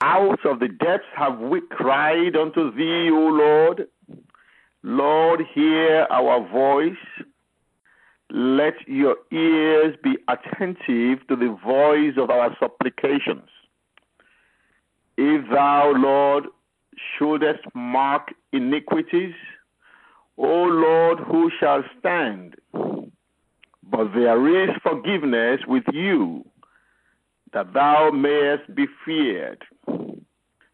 of the depths have we cried unto thee, O Lord. Lord, hear our voice. Let your ears be attentive to the voice of our supplications. If thou, Lord, shouldest mark iniquities, O Lord, who shall stand? But there is forgiveness with you, that thou mayest be feared.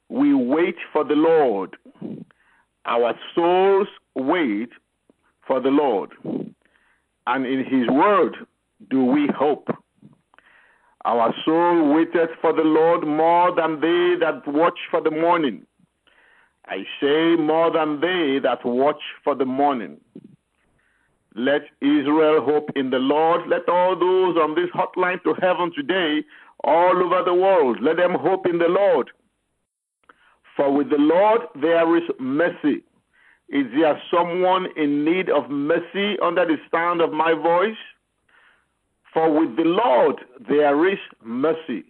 We wait for the Lord. Our souls wait for the Lord. And in his word do we hope. Our soul waiteth for the Lord more than they that watch for the morning. I say more than they that watch for the morning. Let Israel hope in the Lord. Let all those on this hotline to heaven today, all over the world, let them hope in the Lord. For with the Lord there is mercy. Is there someone in need of mercy under the sound of my voice? For with the Lord there is mercy,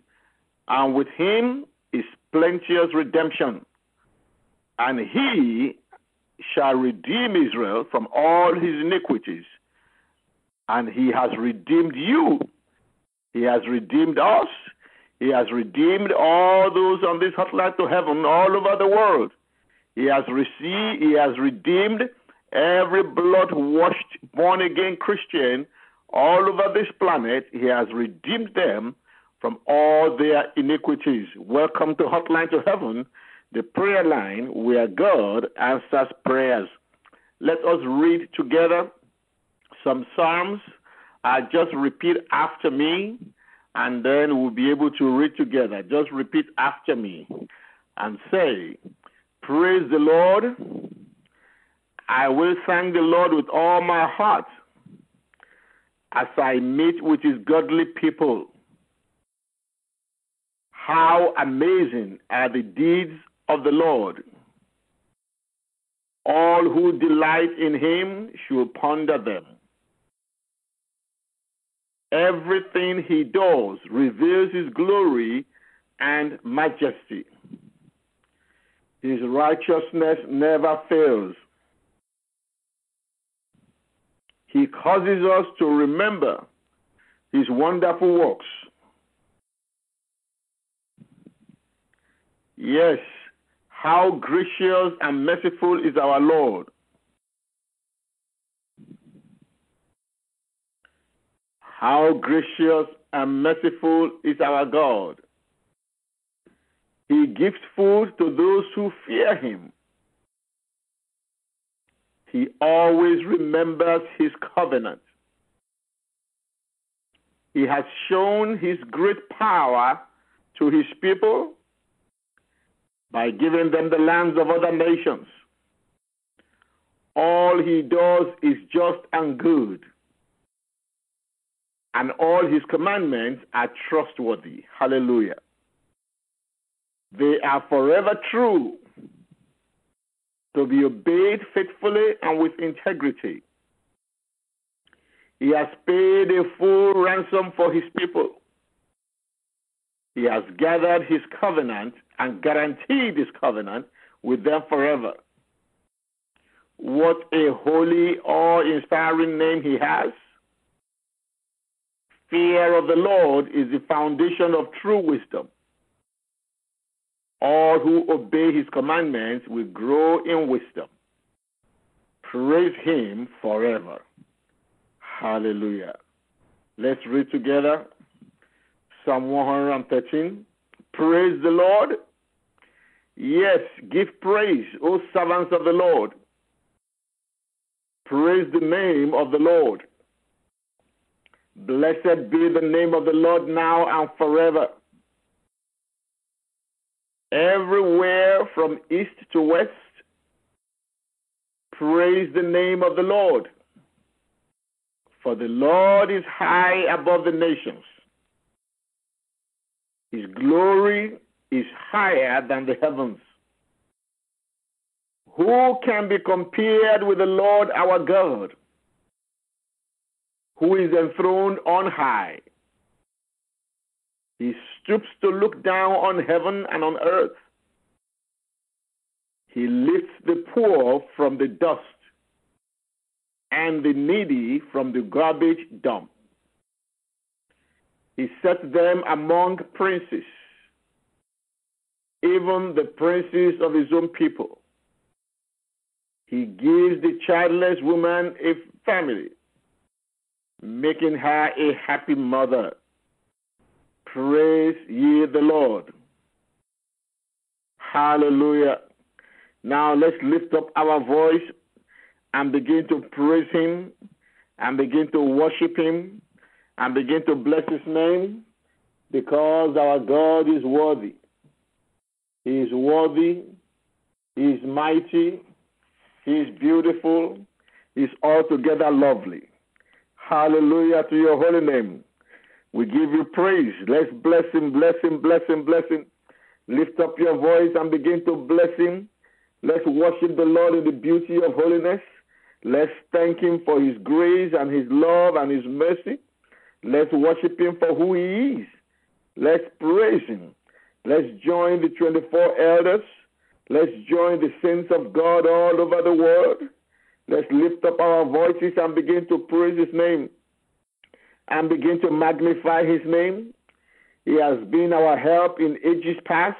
and with him is plenteous redemption. And he shall redeem Israel from all his iniquities. And he has redeemed you. He has redeemed us. He has redeemed all those on this hotline to heaven all over the world. He has received, he has redeemed every blood washed, born again Christian all over this planet. He has redeemed them from all their iniquities. Welcome to Hotline to Heaven the prayer line where God answers prayers. Let us read together some Psalms. Uh, just repeat after me, and then we'll be able to read together. Just repeat after me and say, Praise the Lord. I will thank the Lord with all my heart as I meet with his godly people. How amazing are the deeds of the Lord. All who delight in him should ponder them. Everything he does reveals his glory and majesty. His righteousness never fails. He causes us to remember his wonderful works. Yes, how gracious and merciful is our Lord. How gracious and merciful is our God. He gives food to those who fear him. He always remembers his covenant. He has shown his great power to his people by giving them the lands of other nations. All he does is just and good. And all his commandments are trustworthy. Hallelujah. They are forever true to be obeyed faithfully and with integrity. He has paid a full ransom for his people. He has gathered his covenant and guaranteed his covenant with them forever. What a holy, awe inspiring name he has. Fear of the Lord is the foundation of true wisdom. All who obey his commandments will grow in wisdom. Praise him forever. Hallelujah. Let's read together Psalm 113. Praise the Lord. Yes, give praise, O servants of the Lord. Praise the name of the Lord. Blessed be the name of the Lord now and forever. Everywhere from east to west, praise the name of the Lord. For the Lord is high above the nations. His glory is higher than the heavens. Who can be compared with the Lord our God, who is enthroned on high? He stoops to look down on heaven and on earth. He lifts the poor from the dust and the needy from the garbage dump. He sets them among princes, even the princes of his own people. He gives the childless woman a family, making her a happy mother. Praise ye the Lord. Hallelujah. Now let's lift up our voice and begin to praise Him and begin to worship Him and begin to bless His name because our God is worthy. He is worthy. He is mighty. He is beautiful. He is altogether lovely. Hallelujah to your holy name. We give you praise. Let's bless him, bless him, bless him, bless him. Lift up your voice and begin to bless him. Let's worship the Lord in the beauty of holiness. Let's thank him for his grace and his love and his mercy. Let's worship him for who he is. Let's praise him. Let's join the 24 elders Let's join the saints of God all over the world. Let's lift up our voices and begin to praise His name and begin to magnify His name. He has been our help in ages past.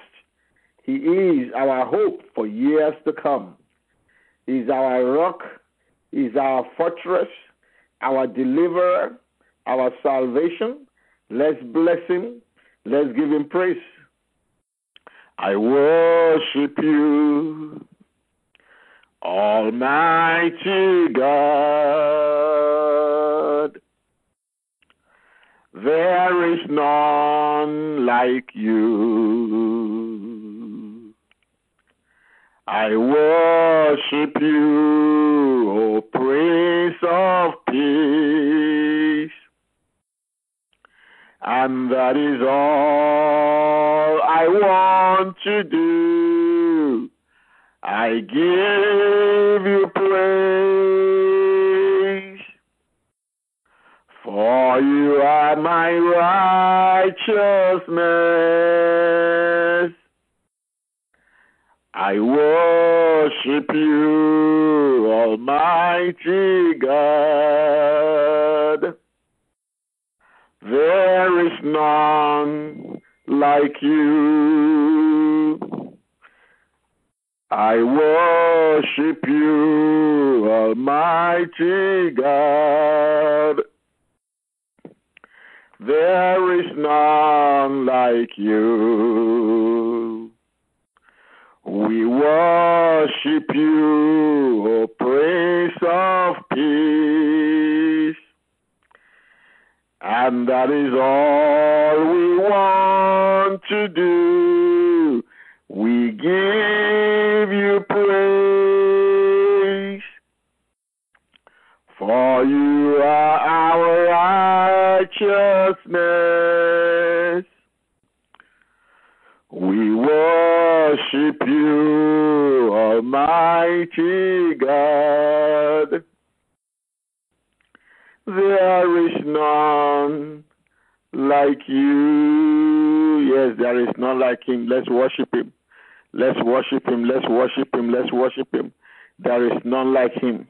He is our hope for years to come. He is our rock. He is our fortress, our deliverer, our salvation. Let's bless Him. Let's give Him praise. I worship you, Almighty God. There is none like you. I worship you, O Prince of Peace. And that is all I want to do. I give you praise. For you are my righteousness. I worship you, Almighty God. There is none like you. I worship you, Almighty God. There is none like you. We worship you, O Prince of Peace. And that is all we want to do. We give you praise. For you are our righteousness. We worship you, Almighty God. There is none like you. Yes, there is none like him. Let's worship him. Let's worship him. Let's worship him. Let's worship him. There is none like him.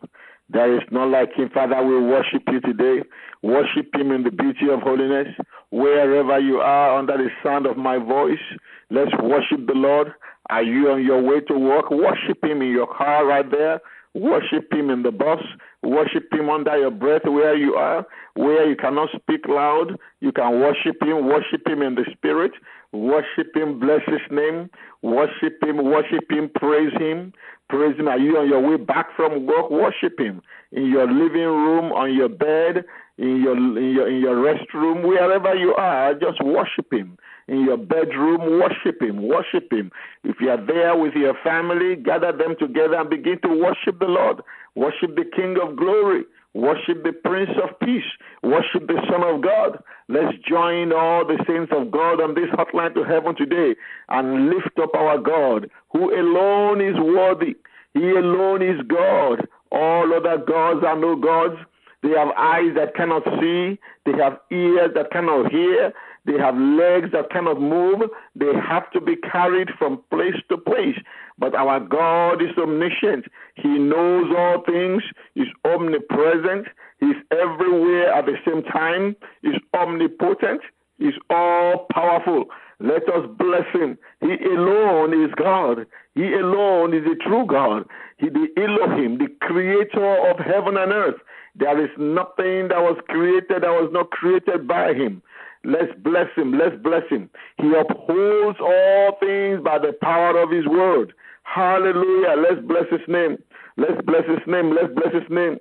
There is none like him. Father, we worship you today. Worship him in the beauty of holiness. Wherever you are under the sound of my voice, let's worship the Lord. Are you on your way to work? Worship him in your car right there. Worship him in the bus. Worship him under your breath where you are, where you cannot speak loud. You can worship him. Worship him in the spirit. Worship him. Bless his name. Worship him. Worship him. Praise him. Praise him. Are you on your way back from work? Worship him in your living room, on your bed, in your in your in your restroom, wherever you are. Just worship him in your bedroom, worship Him, worship Him. If you are there with your family, gather them together and begin to worship the Lord. Worship the King of glory. Worship the Prince of Peace. Worship the Son of God. Let's join all the saints of God on this hotline to heaven today and lift up our God, who alone is worthy. He alone is God. All other gods are no gods. They have eyes that cannot see. They have ears that cannot hear. They have legs that cannot move. They have to be carried from place to place. But our God is omniscient. He knows all things. He's omnipresent. He's everywhere at the same time. He's omnipotent. He's all powerful. Let us bless him. He alone is God. He alone is the true God. He the Elohim, the creator of heaven and earth. There is nothing that was created that was not created by him. Let's bless him. Let's bless him. He upholds all things by the power of his word. Hallelujah. Let's bless his name. Let's bless his name. Let's bless his name.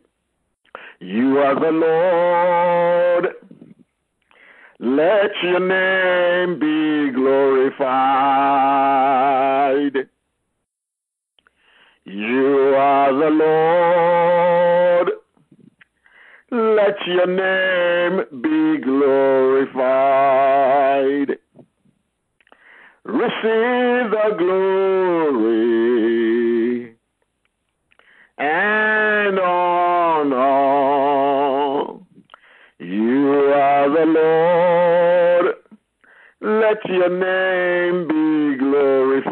You are the Lord. Let your name be glorified. You are the Lord. Let your name be glorified. Receive the glory and honor. You are the Lord. Let your name be glorified.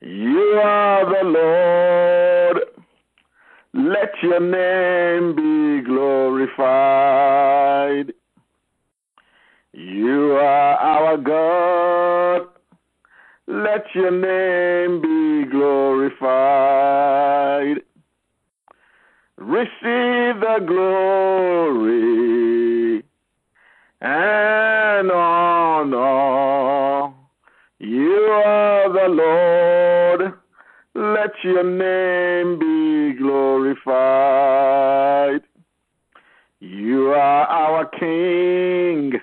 You are the Lord. Your name be glorified. You are our God. Let your name be glorified. Receive the glory and honor. You are the Lord. Let your name be glorified. You are our King.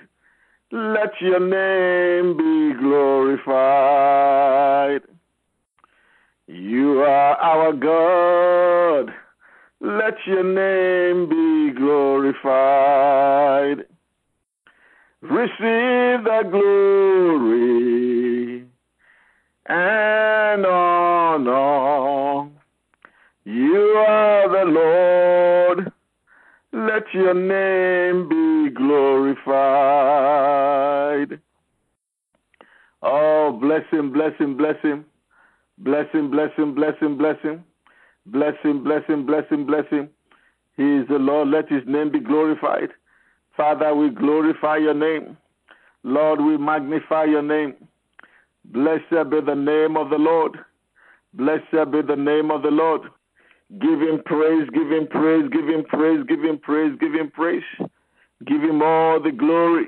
Let your name be glorified. You are our God. Let your name be glorified. Receive the glory and honor. You are the Lord. Let your name be glorified. Oh, bless him, bless him, bless him. Bless him, bless him, bless him, bless him. Bless him, bless him, bless him, bless him. He is the Lord. Let his name be glorified. Father, we glorify your name. Lord, we magnify your name. Blessed be the name of the Lord. Blessed be the name of the Lord. Give him praise, give him praise, give him praise, give him praise, give him praise. Give him all the glory.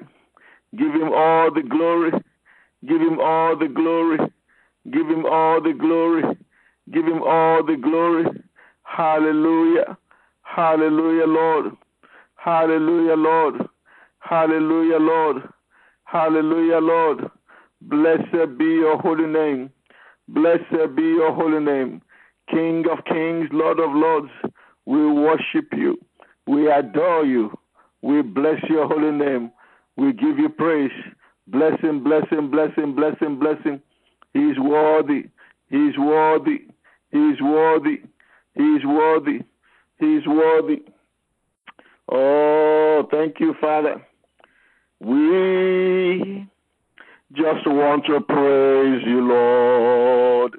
Give him all the glory. Give him all the glory. Give him all the glory. Give him all the glory. Hallelujah. Hallelujah, Lord. Hallelujah, Lord. Hallelujah, Lord. Hallelujah, Lord. Blessed be your holy name. Blessed be your holy name. King of kings, Lord of lords, we worship you. We adore you. We bless your holy name. We give you praise. Blessing, blessing, blessing, blessing, blessing. He is worthy. He is worthy. He is worthy. He is worthy. He is worthy. Oh, thank you, Father. We just want to praise you, Lord.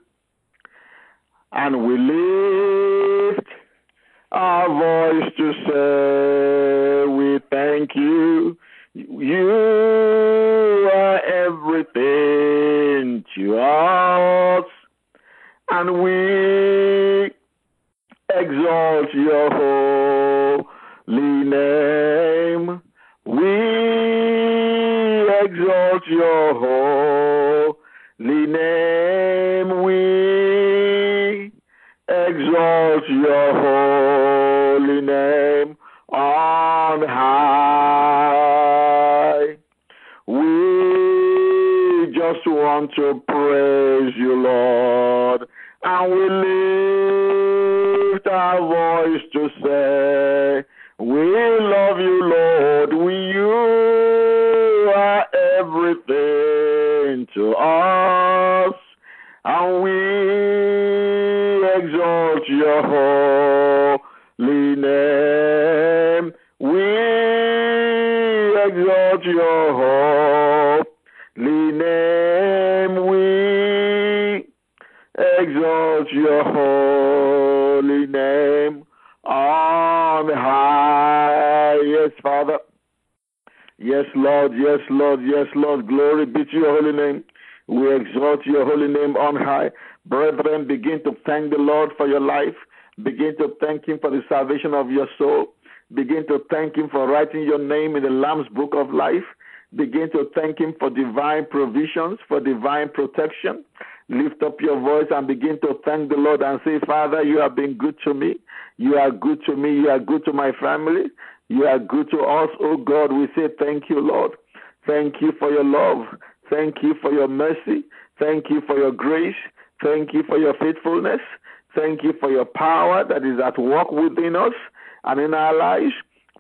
And we lift our voice to say, We thank you. You the salvation of your soul. Begin to thank Him for writing your name in the Lamb's book of life. Begin to thank Him for divine provisions, for divine protection. Lift up your voice and begin to thank the Lord and say, Father, you have been good to me. You are good to me. You are good to my family. You are good to us, oh God. We say thank you, Lord. Thank you for your love. Thank you for your mercy. Thank you for your grace. Thank you for your faithfulness. Thank you for your power that is at work within us and in our lives.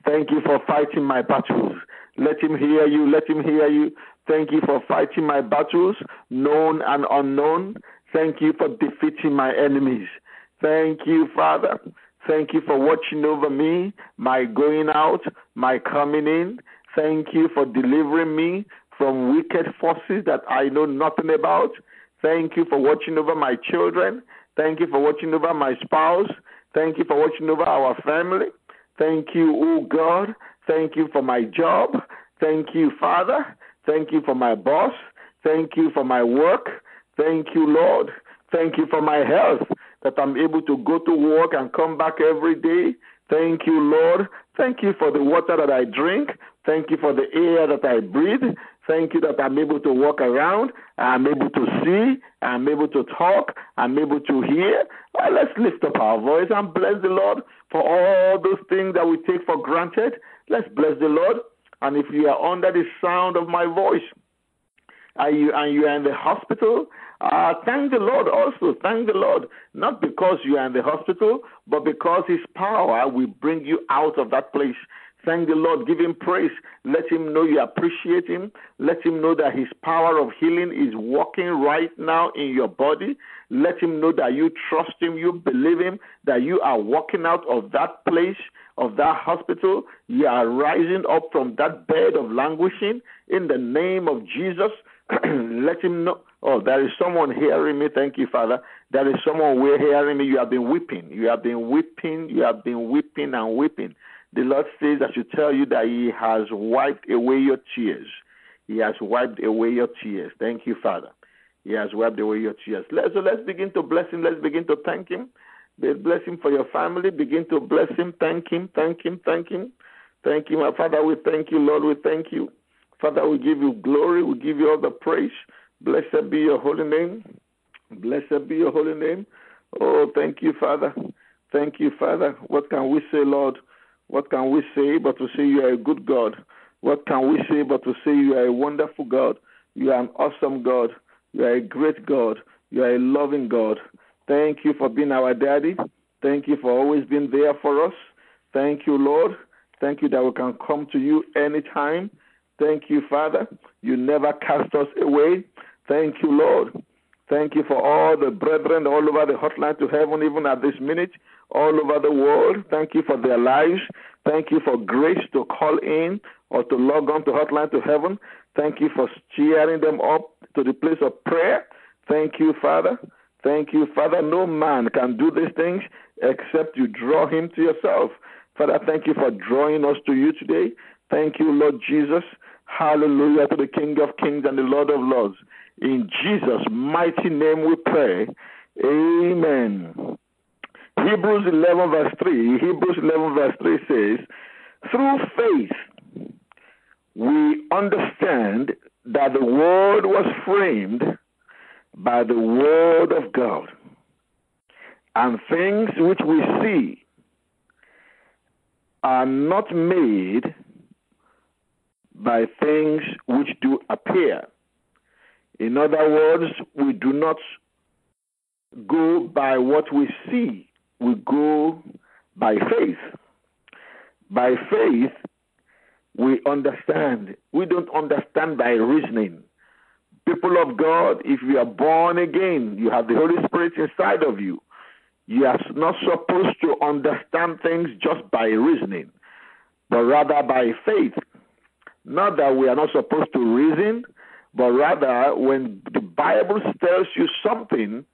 Thank you for fighting my battles. Let him hear you. Let him hear you. Thank you for fighting my battles, known and unknown. Thank you for defeating my enemies. Thank you, Father. Thank you for watching over me, my going out, my coming in. Thank you for delivering me from wicked forces that I know nothing about. Thank you for watching over my children. Thank you for watching over my spouse. Thank you for watching over our family. Thank you, oh God. Thank you for my job. Thank you, Father. Thank you for my boss. Thank you for my work. Thank you, Lord. Thank you for my health, that I'm able to go to work and come back every day. Thank you, Lord. Thank you for the water that I drink. Thank you for the air that I breathe. Thank you that I'm able to walk around. I'm able to see. I'm able to talk. I'm able to hear. Well, let's lift up our voice and bless the Lord for all those things that we take for granted. Let's bless the Lord. And if you are under the sound of my voice, and you, and you are in the hospital, uh, thank the Lord also. Thank the Lord. Not because you are in the hospital, but because His power will bring you out of that place. Thank the Lord. Give Him praise. Let Him know you appreciate Him. Let Him know that His power of healing is working right now in your body. Let Him know that you trust Him, you believe Him, that you are walking out of that place, of that hospital. You are rising up from that bed of languishing in the name of Jesus. Let Him know. Oh, there is someone hearing me. Thank you, Father. There is someone we're hearing me. You have been weeping. You have been weeping. You have been weeping and weeping. The Lord says, I should tell you that He has wiped away your tears. He has wiped away your tears. Thank you, Father. He has wiped away your tears. Let, so let's begin to bless Him. Let's begin to thank Him. Bless Him for your family. Begin to bless Him. Thank Him. Thank Him. Thank Him. Thank Him. Father, we thank you, Lord. We thank you. Father, we give you glory. We give you all the praise. Blessed be your holy name. Blessed be your holy name. Oh, thank you, Father. Thank you, Father. What can we say, Lord? What can we say but to say you are a good God? What can we say but to say you are a wonderful God? You are an awesome God. You are a great God. You are a loving God. Thank you for being our daddy. Thank you for always being there for us. Thank you, Lord. Thank you that we can come to you anytime. Thank you, Father. You never cast us away. Thank you, Lord. Thank you for all the brethren all over the hotline to heaven, even at this minute, all over the world. Thank you for their lives. Thank you for grace to call in or to log on to hotline to heaven. Thank you for cheering them up to the place of prayer. Thank you, Father. Thank you, Father. No man can do these things except you draw him to yourself. Father, thank you for drawing us to you today. Thank you, Lord Jesus. Hallelujah to the King of Kings and the Lord of Lords. In Jesus' mighty name we pray. Amen. Hebrews 11, verse 3. Hebrews 11, verse 3 says, Through faith, we understand that the world was framed by the word of God, and things which we see are not made by things which do appear. In other words, we do not go by what we see, we go by faith. By faith, we understand. We don't understand by reasoning. People of God, if you are born again, you have the Holy Spirit inside of you. You are not supposed to understand things just by reasoning, but rather by faith. Not that we are not supposed to reason, but rather when the Bible tells you something,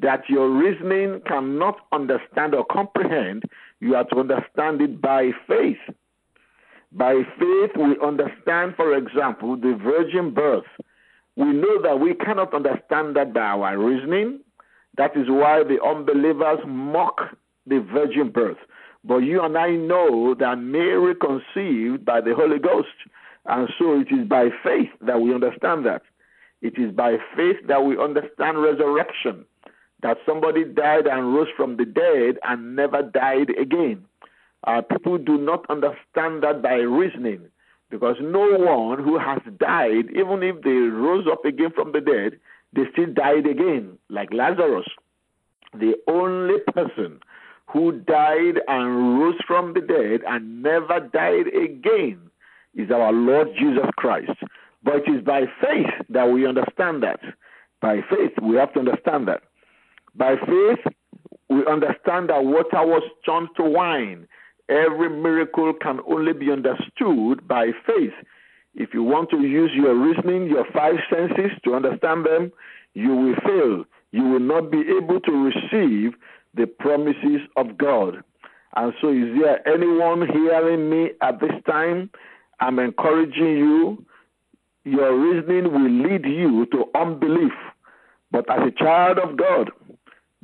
that your reasoning cannot understand or comprehend, you have to understand it by faith. By faith, we understand, for example, the virgin birth. We know that we cannot understand that by our reasoning. That is why the unbelievers mock the virgin birth. But you and I know that Mary conceived by the Holy Ghost. And so it is by faith that we understand that. It is by faith that we understand resurrection, that somebody died and rose from the dead and never died again. Uh, people do not understand that by reasoning, because no one who has died, even if they rose up again from the dead, they still died again, like Lazarus. The only person who died and rose from the dead and never died again is our Lord Jesus Christ. But it is by faith that we understand that. By faith, we have to understand that. By faith, we understand that water was turned to wine. Every miracle can only be understood by faith. If you want to use your reasoning, your five senses to understand them, you will fail. You will not be able to receive the promises of God. And so, is there anyone hearing me at this time? I'm encouraging you. Your reasoning will lead you to unbelief. But as a child of God,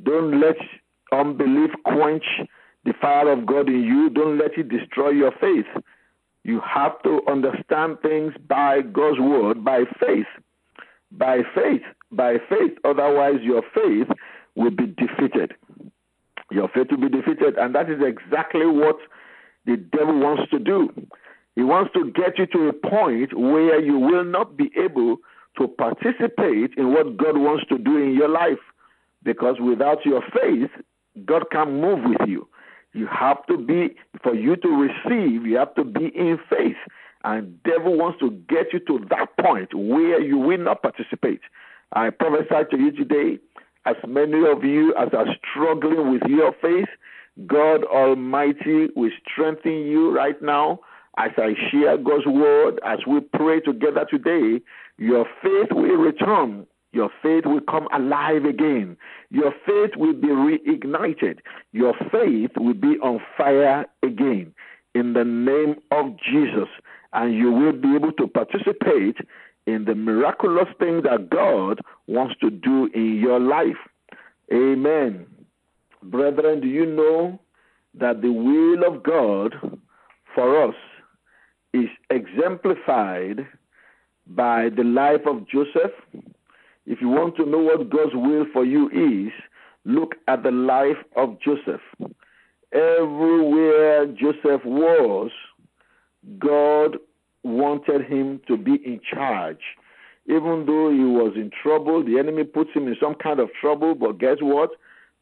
don't let unbelief quench the fire of God in you. Don't let it destroy your faith. You have to understand things by God's word, by faith. By faith. By faith. Otherwise, your faith will be defeated. Your faith will be defeated. And that is exactly what the devil wants to do. He wants to get you to a point where you will not be able to participate in what God wants to do in your life. Because without your faith, God can't move with you. You have to be, for you to receive, you have to be in faith. And devil wants to get you to that point where you will not participate. I prophesy to you today as many of you as are struggling with your faith, God Almighty will strengthen you right now as I share God's word, as we pray together today. Your faith will return. Your faith will come alive again. Your faith will be reignited. Your faith will be on fire again in the name of Jesus. And you will be able to participate in the miraculous thing that God wants to do in your life. Amen. Brethren, do you know that the will of God for us is exemplified by the life of Joseph? If you want to know what God's will for you is, look at the life of Joseph. Everywhere Joseph was, God wanted him to be in charge. Even though he was in trouble, the enemy puts him in some kind of trouble, but guess what?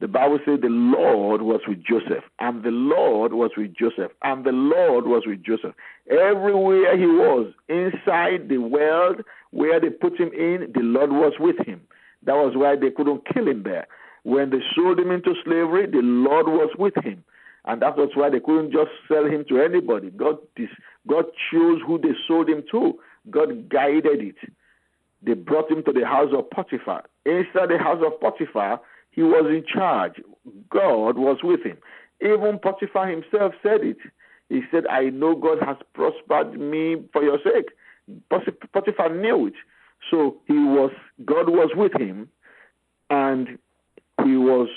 The Bible says the Lord was with Joseph, and the Lord was with Joseph, and the Lord was with Joseph. Everywhere he was, inside the world where they put him in, the Lord was with him. That was why they couldn't kill him there. When they sold him into slavery, the Lord was with him. And that was why they couldn't just sell him to anybody. God, God chose who they sold him to. God guided it. They brought him to the house of Potiphar. Inside the house of Potiphar, he was in charge. God was with him. Even Potiphar himself said it. He said, I know God has prospered me for your sake. Potiphar knew it. So he was God was with him and he was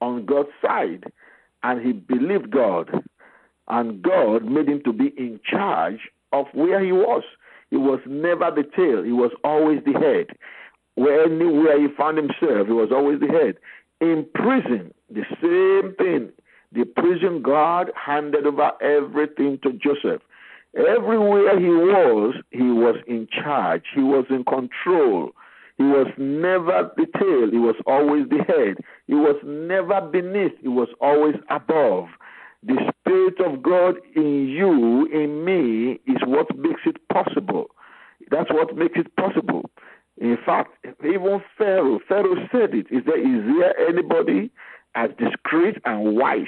on God's side and he believed God, and God made him to be in charge of where he was. He was never the tail, he was always the head. Where anywhere he found himself, he was always the head. In prison, the same thing. The prison guard handed over everything to Joseph. Everywhere he was, he was in charge. He was in control. He was never the tail, he was always the head. He was never beneath, he was always above. The Spirit of God in you, in me, is what makes it possible. That's what makes it possible. In fact, even Pharaoh, Pharaoh said it. Is there, is there anybody as discreet and wise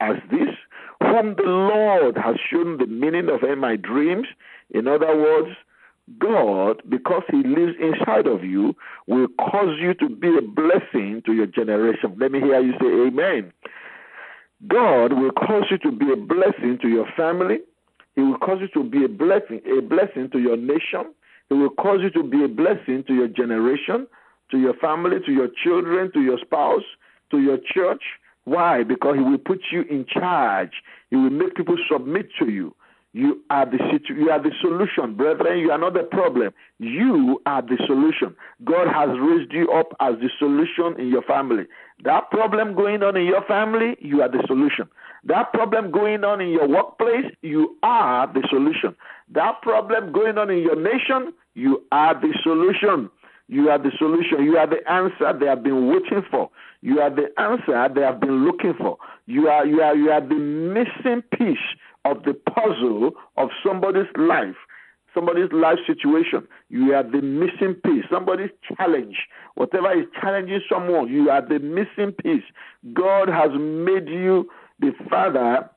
as this, whom the Lord has shown the meaning of in my dreams? In other words, God, because He lives inside of you, will cause you to be a blessing to your generation. Let me hear you say amen. God will cause you to be a blessing to your family. He will cause you to be a blessing, a blessing to your nation. He will cause you to be a blessing to your generation, to your family, to your children, to your spouse, to your church. Why? Because he will put you in charge. He will make people submit to you. You are the situ- you are the solution, brethren. You are not the problem. You are the solution. God has raised you up as the solution in your family. That problem going on in your family, you are the solution. That problem going on in your workplace, you are the solution. That problem going on in your nation, you are the solution. You are the solution. You are the answer they have been waiting for. You are the answer they have been looking for. You are you are you are the missing piece of the puzzle of somebody's life, somebody's life situation. You are the missing piece. Somebody's challenge, whatever is challenging someone, you are the missing piece. God has made you the father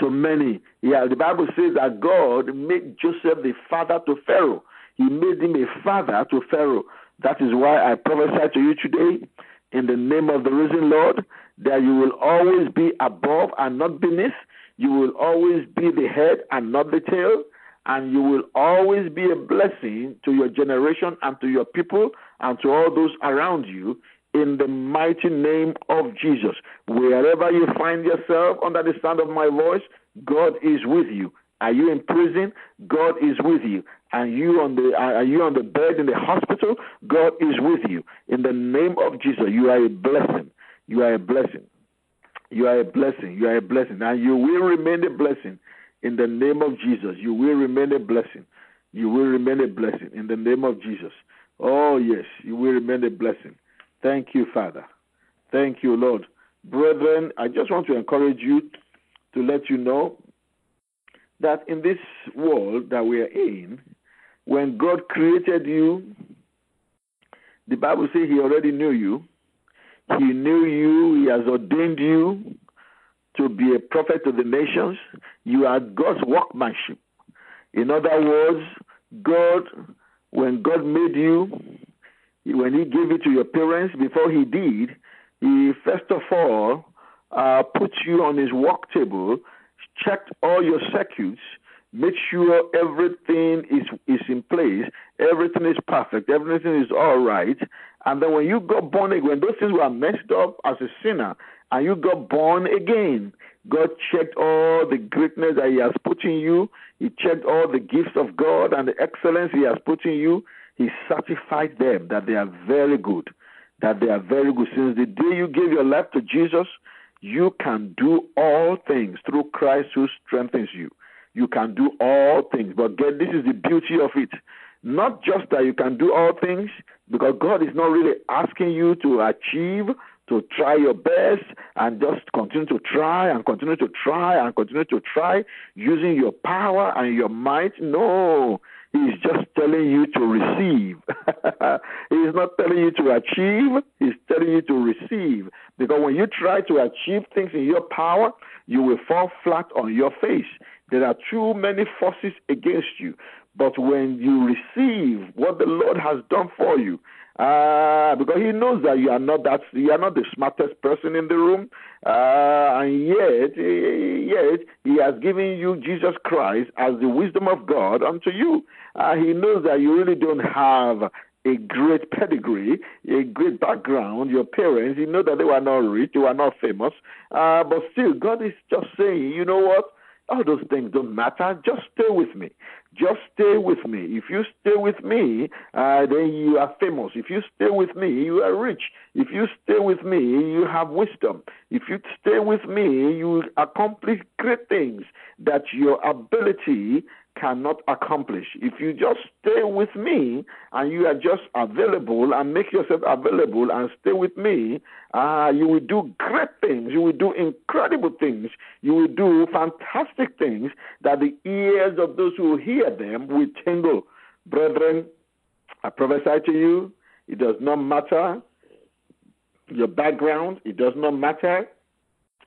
to many. Yeah, the Bible says that God made Joseph the father to Pharaoh. He made him a father to Pharaoh. That is why I prophesy to you today, in the name of the risen Lord, that you will always be above and not beneath. You will always be the head and not the tail. And you will always be a blessing to your generation and to your people and to all those around you in the mighty name of Jesus. Wherever you find yourself under the sound of my voice, God is with you. Are you in prison? God is with you. Are you on the are you on the bed in the hospital? God is with you. In the name of Jesus, you are a blessing. You are a blessing. You are a blessing. You are a blessing. And you will remain a blessing in the name of Jesus. You will remain a blessing. You will remain a blessing in the name of Jesus. Oh, yes, you will remain a blessing. Thank you, Father. Thank you, Lord. Brethren, I just want to encourage you to let you know that in this world that we are in, when God created you, the Bible says He already knew you. He knew you, He has ordained you to be a prophet to the nations. You are God's workmanship. In other words, God, when God made you, when He gave it to your parents, before He did, He first of all uh, put you on His work table, checked all your circuits, made sure everything is is in place, everything is perfect, everything is all right. And then when you got born again, those things were messed up as a sinner, and you got born again, God checked all the greatness that He has put in you. He checked all the gifts of God and the excellence He has put in you. He certified them that they are very good, that they are very good. Since the day you gave your life to Jesus, you can do all things through Christ who strengthens you. You can do all things. But get this is the beauty of it. Not just that you can do all things, because God is not really asking you to achieve, to try your best, and just continue to try and continue to try and continue to try using your power and your might. No. He's just telling you to receive. He's not telling you to achieve, he's telling you to receive. Because when you try to achieve things in your power, you will fall flat on your face. There are too many forces against you. But when you receive what the Lord has done for you, uh, because He knows that you are not that you are not the smartest person in the room, uh, and yet, yet He has given you Jesus Christ as the wisdom of God unto you. Uh, he knows that you really don't have a great pedigree, a great background, your parents, you know that they were not rich, they were not famous, uh, but still, God is just saying, you know what? All those things don't matter. Just stay with me. Just stay with me. If you stay with me, uh, then you are famous. If you stay with me, you are rich. If you stay with me, you have wisdom. If you stay with me, you accomplish great things that your ability cannot accomplish. If you just stay with me and you are just available and make yourself available and stay with me, uh, you will do great things. You will do incredible things. You will do fantastic things that the ears of those who hear them will tingle. Brethren, I prophesy to you, it does not matter your background, it does not matter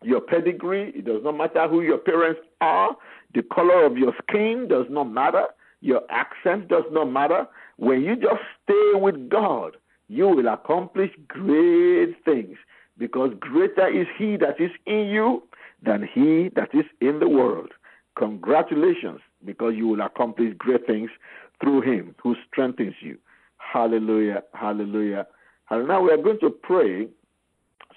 your pedigree, it does not matter who your parents are, the color of your skin does not matter. Your accent does not matter. When you just stay with God, you will accomplish great things because greater is He that is in you than He that is in the world. Congratulations, because you will accomplish great things through Him who strengthens you. Hallelujah, hallelujah. And now we are going to pray.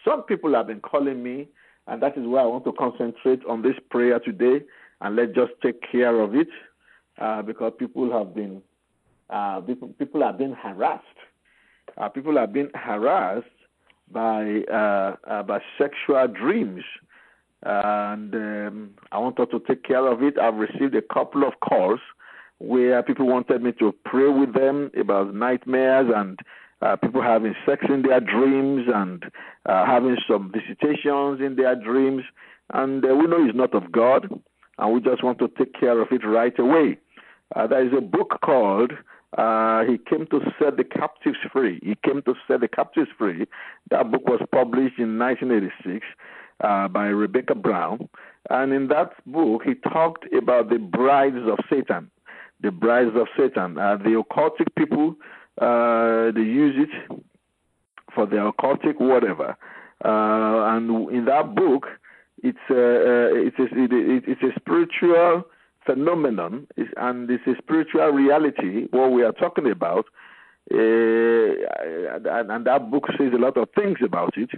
Some people have been calling me, and that is why I want to concentrate on this prayer today and let's just take care of it uh, because people have been uh, people, people have been harassed. Uh, people have been harassed by uh, uh, by sexual dreams, and um, I wanted to take care of it. I've received a couple of calls where people wanted me to pray with them about nightmares and uh, people having sex in their dreams and uh, having some visitations in their dreams. And uh, we know it's not of God, and we just want to take care of it right away. Uh, there is a book called uh, He Came to Set the Captives Free. He Came to Set the Captives Free. That book was published in 1986 uh, by Rebecca Brown. And in that book, he talked about the brides of Satan. The brides of Satan. Uh, the occultic people, uh, they use it for their occultic whatever. Uh, and in that book, it's a, it's a, it's a spiritual phenomenon and it's a spiritual reality, what we are talking about. Uh, and, and that book says a lot of things about it.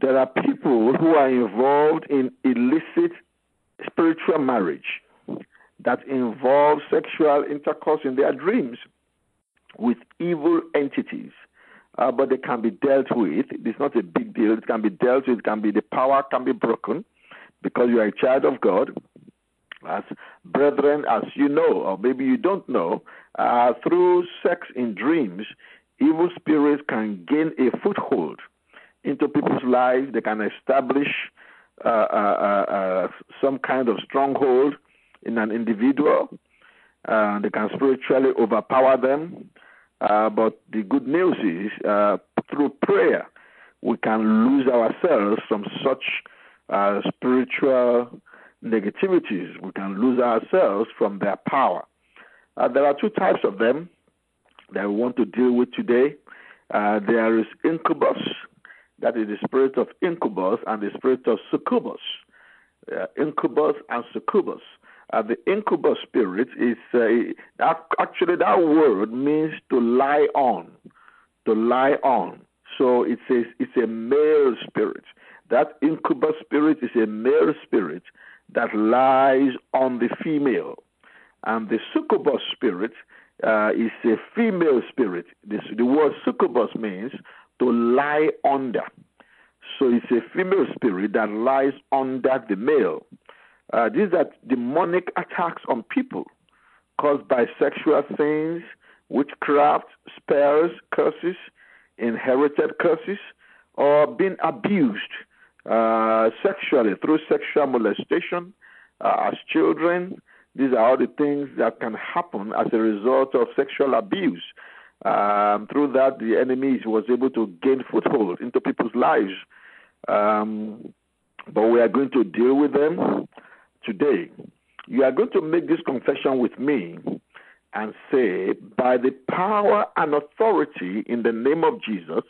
There are people who are involved in illicit spiritual marriage that involve sexual intercourse in their dreams with evil entities. Uh, but they can be dealt with. It's not a big deal. It can be dealt with. It can be the power can be broken because you are a child of God as brethren, as you know, or maybe you don't know, uh, through sex in dreams, evil spirits can gain a foothold into people's lives. They can establish uh, uh, uh, uh some kind of stronghold in an individual. They can spiritually overpower them. But the good news is, uh, through prayer, we can lose ourselves from such uh, spiritual negativities. We can lose ourselves from their power. Uh, there are two types of them that we want to deal with today. Uh, there is incubus, that is the spirit of incubus, and the spirit of succubus. Uh, incubus and succubus. Uh, the incubus spirit is uh, actually that word means to lie on, to lie on. So it's a it's a male spirit. That incubus spirit is a male spirit that lies on the female. And the succubus spirit uh, is a female spirit. This, the word succubus means to lie under. So it's a female spirit that lies under the male. Uh, these are demonic attacks on people caused by sexual sins, witchcraft, spells, curses, inherited curses, or being abused uh, sexually through sexual molestation uh, as children. These are all the things that can happen as a result of sexual abuse. Um, through that, the enemy was able to gain foothold into people's lives. Um, but we are going to deal with them today. You are going to make this confession with me and say, by the power and authority in the name of Jesus,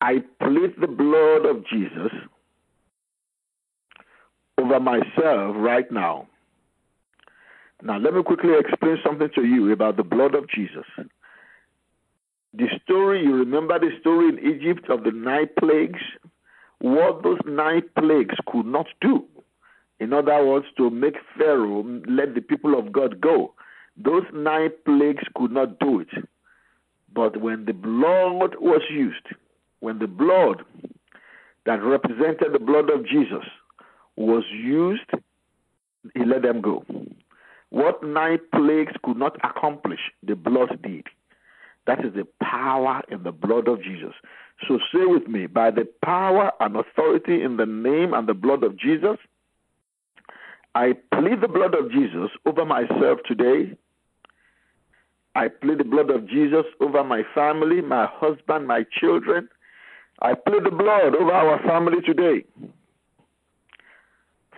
I plead the blood of Jesus over myself right now. Now, let me quickly explain something to you about the blood of Jesus. The story, you remember the story in Egypt of the nine plagues? What those nine plagues could not do. In other words, to make Pharaoh let the people of God go. Those nine plagues could not do it. But when the blood was used, when the blood that represented the blood of Jesus was used, he let them go. What nine plagues could not accomplish, the blood did. That is the power in the blood of Jesus. So say with me, by the power and authority in the name and the blood of Jesus, I plead the blood of Jesus over myself today. I plead the blood of Jesus over my family, my husband, my children, I plead the blood over our family today.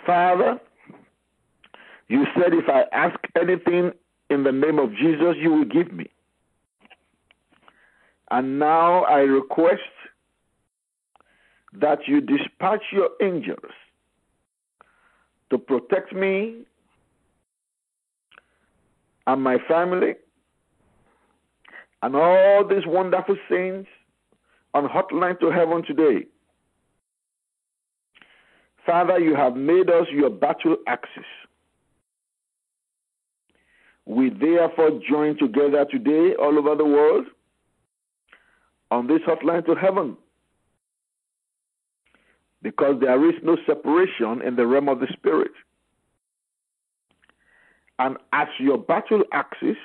Father, You said, If I ask anything in the name of Jesus, you will give me. And now I request that you dispatch your angels to protect me and my family and all these wonderful saints on hotline to heaven today. Father, you have made us your battle axes. We therefore join together today all over the world on this hotline to heaven because there is no separation in the realm of the Spirit. And as your battle axes,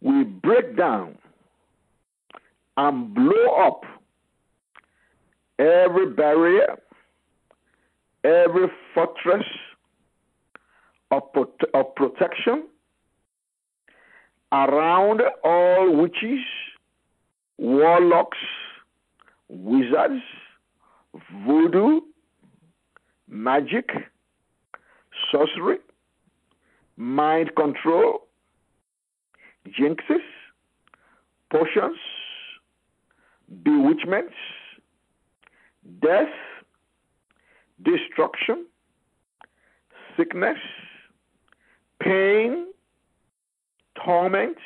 we break down and blow up every barrier, every fortress of, prote- of protection around all witches, warlocks, wizards, voodoo, magic, sorcery, mind control, jinxes, potions, bewitchments, death, destruction, sickness, pain, torment,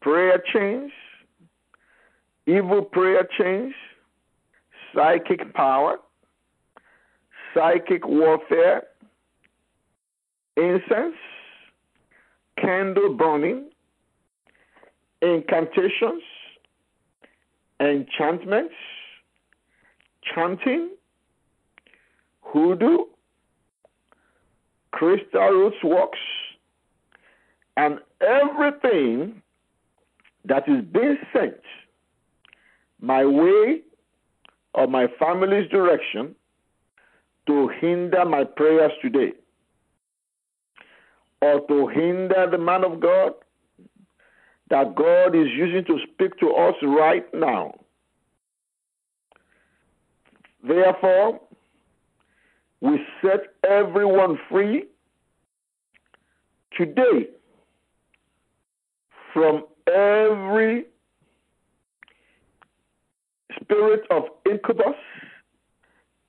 prayer chains, evil prayer chains, psychic power, psychic warfare, incense, candle burning, incantations, enchantments, chanting, hoodoo, crystal roots works, and everything that is being sent my way or my family's direction to hinder my prayers today or to hinder the man of God that God is using to speak to us right now. Therefore, we set everyone free today from every spirit of incubus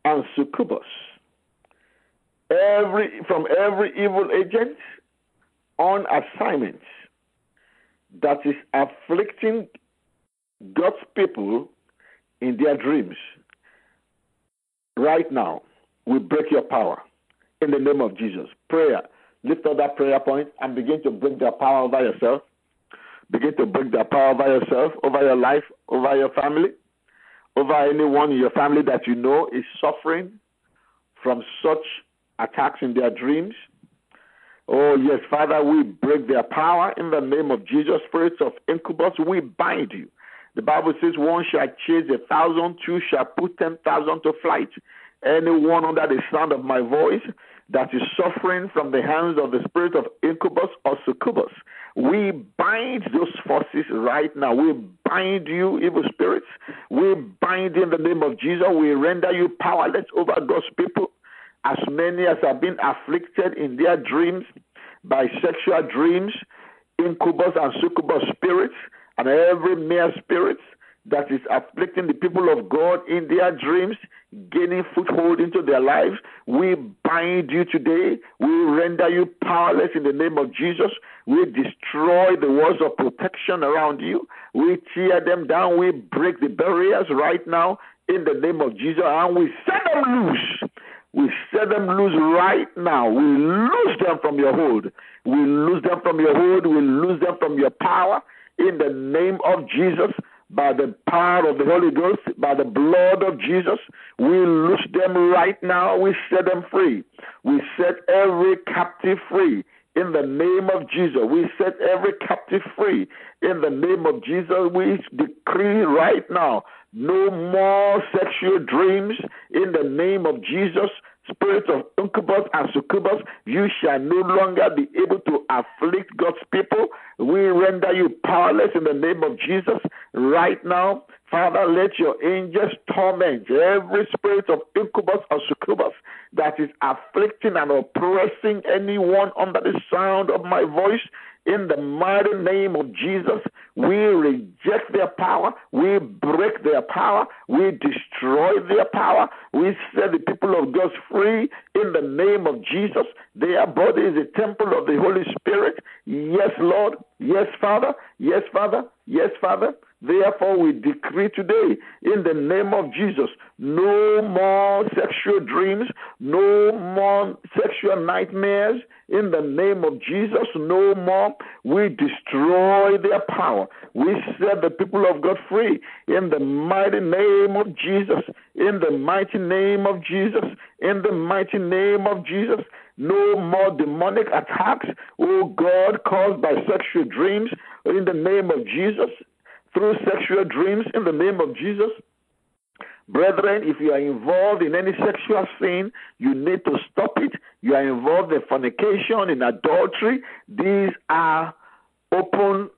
and succubus, every from every evil agent on assignment that is afflicting God's people in their dreams. Right now, we break your power in the name of Jesus. Prayer. Lift up that prayer point and begin to break their power over yourself. Begin to break their power over yourself, over your life, over your family, over anyone in your family that you know is suffering from such attacks in their dreams. Oh, yes, Father, we break their power in the name of Jesus. Spirits of incubus, we bind you. The Bible says, one shall chase a thousand, two shall put ten thousand to flight. Anyone under the sound of my voice that is suffering from the hands of the spirit of incubus or succubus, we bind those forces right now. We bind you, evil spirits. We bind in the name of Jesus. We render you powerless over God's people as many as have been afflicted in their dreams by sexual dreams, incubus and succubus spirits, and every mere spirit that is afflicting the people of God in their dreams, gaining foothold into their lives. We bind you today. We render you powerless in the name of Jesus. We destroy the walls of protection around you. We tear them down. We break the barriers right now in the name of Jesus and we set them loose we set them loose right now. We lose them from your hold. We lose them from your hold. We lose them from your power in the name of Jesus. By the power of the Holy Ghost, by the blood of Jesus, we loose them right now. We set them free. We set every captive free in the name of Jesus. We set every captive free in the name of Jesus. We decree right now no more sexual dreams in the name of Jesus. Spirits of incubus and succubus, you shall no longer be able to afflict God's people. We render you powerless in the name of Jesus right now. Father, let your angels torment every spirit of incubus or succubus that is afflicting and oppressing anyone under the sound of my voice in the mighty name of Jesus, we reject their power. We break their power. We destroy their power. We set the people of God free in the name of Jesus. Their body is a temple of the Holy Spirit. Yes, Lord. Yes, Father. Yes, Father. Yes, Father. Therefore, we decree today in the name of Jesus no more sexual dreams, no more sexual nightmares. In the name of Jesus, no more. We destroy their power. We set the people of God free in the mighty name of Jesus. In the mighty name of Jesus. In the mighty name of Jesus. No more demonic attacks, oh God, caused by sexual dreams. In the name of Jesus through sexual dreams in the name of Jesus. Brethren, if you are involved in any sexual sin, you need to stop it. You are involved in fornication, in adultery. These are open,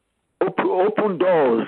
open, open doors.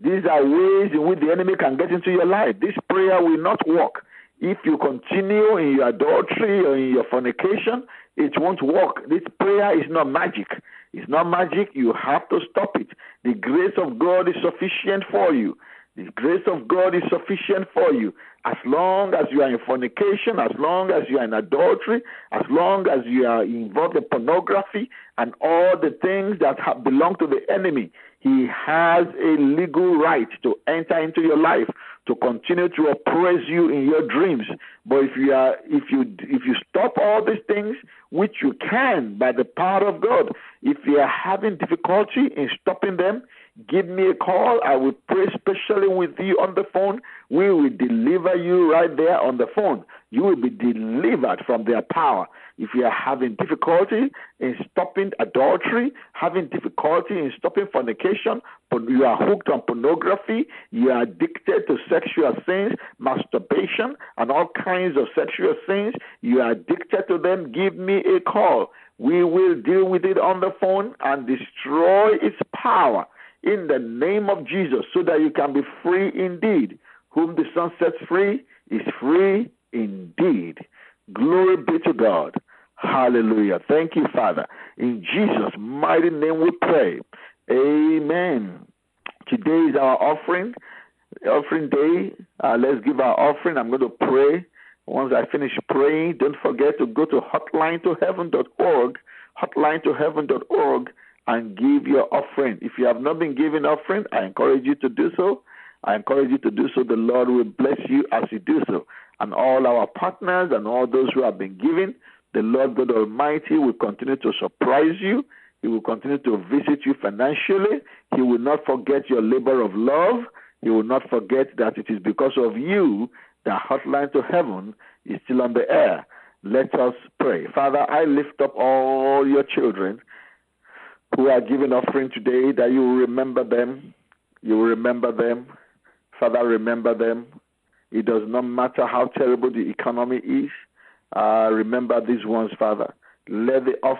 These are ways in which the enemy can get into your life. This prayer will not work. If you continue in your adultery or in your fornication, it won't work. This prayer is not magic. It's not magic. You have to stop it. The grace of God is sufficient for you. The grace of God is sufficient for you. As long as you are in fornication, as long as you are in adultery, as long as you are involved in pornography and all the things that have belong to the enemy, he has a legal right to enter into your life to continue to oppress you in your dreams. But if you are if you if you stop all these things, which you can by the power of God, if you are having difficulty in stopping them, give me a call. I will pray specially with you on the phone. We will deliver you right there on the phone. You will be delivered from their power. If you are having difficulty in stopping adultery, having difficulty in stopping fornication, you are hooked on pornography, you are addicted to sexual sins, masturbation, and all kinds of sexual sins, you are addicted to them, give me a call. We will deal with it on the phone and destroy its power in the name of Jesus so that you can be free indeed. Whom the Son sets free is free indeed. Glory be to God. Hallelujah. Thank you, Father. In Jesus' mighty name we pray. Amen. Today is our offering, offering day. Uh, let's give our offering. I'm going to pray. Once I finish praying, don't forget to go to hotline2heaven.org, hotline2heaven.org, and give your offering. If you have not been giving offering, I encourage you to do so. I encourage you to do so. The Lord will bless you as you do so. And all our partners and all those who have been giving, the Lord God Almighty will continue to surprise you. He will continue to visit you financially. He will not forget your labor of love. He will not forget that it is because of you that Hotline to Heaven is still on the air. Let us pray. Father, I lift up all your children who are giving offering today that you will remember them. You will remember them. Father, remember them. It does not matter how terrible the economy is. Uh, remember these ones, Father. Let the offering